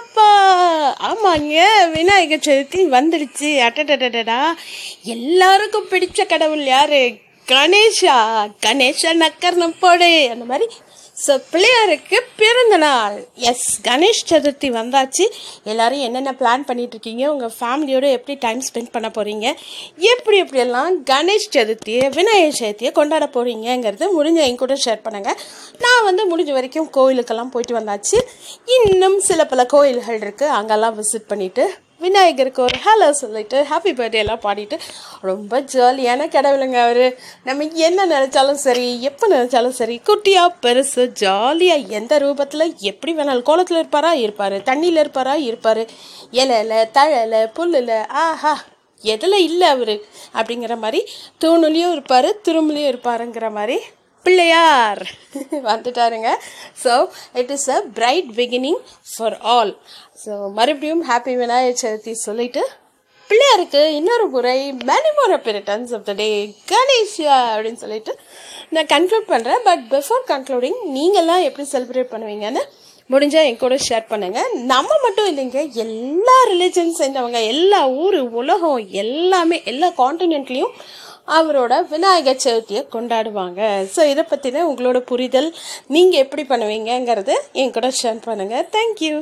அப்பா. ஆமாங்க விநாயகர் சதுர்த்தி வந்துடுச்சு. அட்டடடடா எல்லாருக்கும் பிடிச்ச கடவுள் யாரு? கணேஷா கணேஷா நக்கர்ணம் போடு அந்த மாதிரி. ஸோ பிள்ளையாருக்கு பிறந்த நாள். எஸ் கணேஷ் சதுர்த்தி வந்தாச்சு. எல்லோரும் என்னென்ன பிளான் பண்ணிகிட்ருக்கீங்க இருக்கீங்க உங்கள் ஃபேமிலியோடு எப்படி டைம் ஸ்பெண்ட் பண்ண போகிறீங்க எப்படி எப்படியெல்லாம் கணேஷ் சதுர்த்தியை விநாயகர் சதுர்த்தியை கொண்டாட போகிறீங்கங்கிறது முடிஞ்ச என் கூட ஷேர் பண்ணுங்கள் நான் வந்து முடிஞ்ச வரைக்கும் கோயிலுக்கெல்லாம் போயிட்டு வந்தாச்சு. இன்னும் சில பல கோயில்கள் இருக்குது அங்கெல்லாம் விசிட் பண்ணிவிட்டு விநாயகருக்கு ஒரு ஹலோ சொல்லிட்டு ஹாப்பி பர்த்டே எல்லாம் பாடிட்டு ரொம்ப ஜாலியான கடவுளுங்க அவர். நம்ம என்ன நினச்சாலும் சரி எப்போ நினச்சாலும் சரி குட்டியாக பெருசு ஜாலியாக எந்த ரூபத்தில் எப்படி வேணாலும் கோலத்தில் இருப்பாரா? இருப்பார். தண்ணியில் இருப்பாரா? இருப்பார். இலையில தழலை புல்லில் ஆஹா எதில் இல்லை அவர் அப்படிங்கிற மாதிரி தூணுலேயும் இருப்பார் திரும்பலையும் இருப்பாருங்கிற மாதிரி Pillaiyar. வந்துட்டாருங்க. So it is a bright beginning for all so மறுபடியும் ஹாப்பி விநாயகர் சதுர்த்தி சொல்லிட்டு பிள்ளையாருக்கு இன்னொரு முறை மேனிமோர் ரிட்டர்ன்ஸ் ஆஃப் த டே கணேஷியா அப்படின்னு சொல்லிட்டு நான் கன்க்ளூட் பண்ணுறேன் பட் பிஃபோர் கன்க்ளூடிங் நீங்கள்லாம் எப்படி செலிப்ரேட் பண்ணுவீங்கன்னு முடிஞ்சால் என் கூட ஷேர் பண்ணுங்கள் நம்ம மட்டும் இல்லைங்க எல்லா ரிலீஜன் சேர்ந்தவங்க எல்லா ஊர் உலகம் எல்லாமே எல்லா காண்டினென்ட்லேயும் அவரோட விநாயகர் சதுர்த்தியை கொண்டாடுவாங்க. ஸோ இதை பற்றின உங்களோட புரிதல் நீங்கள் எப்படி பண்ணுவீங்கங்கிறத என் கூட ஷேர் பண்ணுங்கள் தேங்க்யூ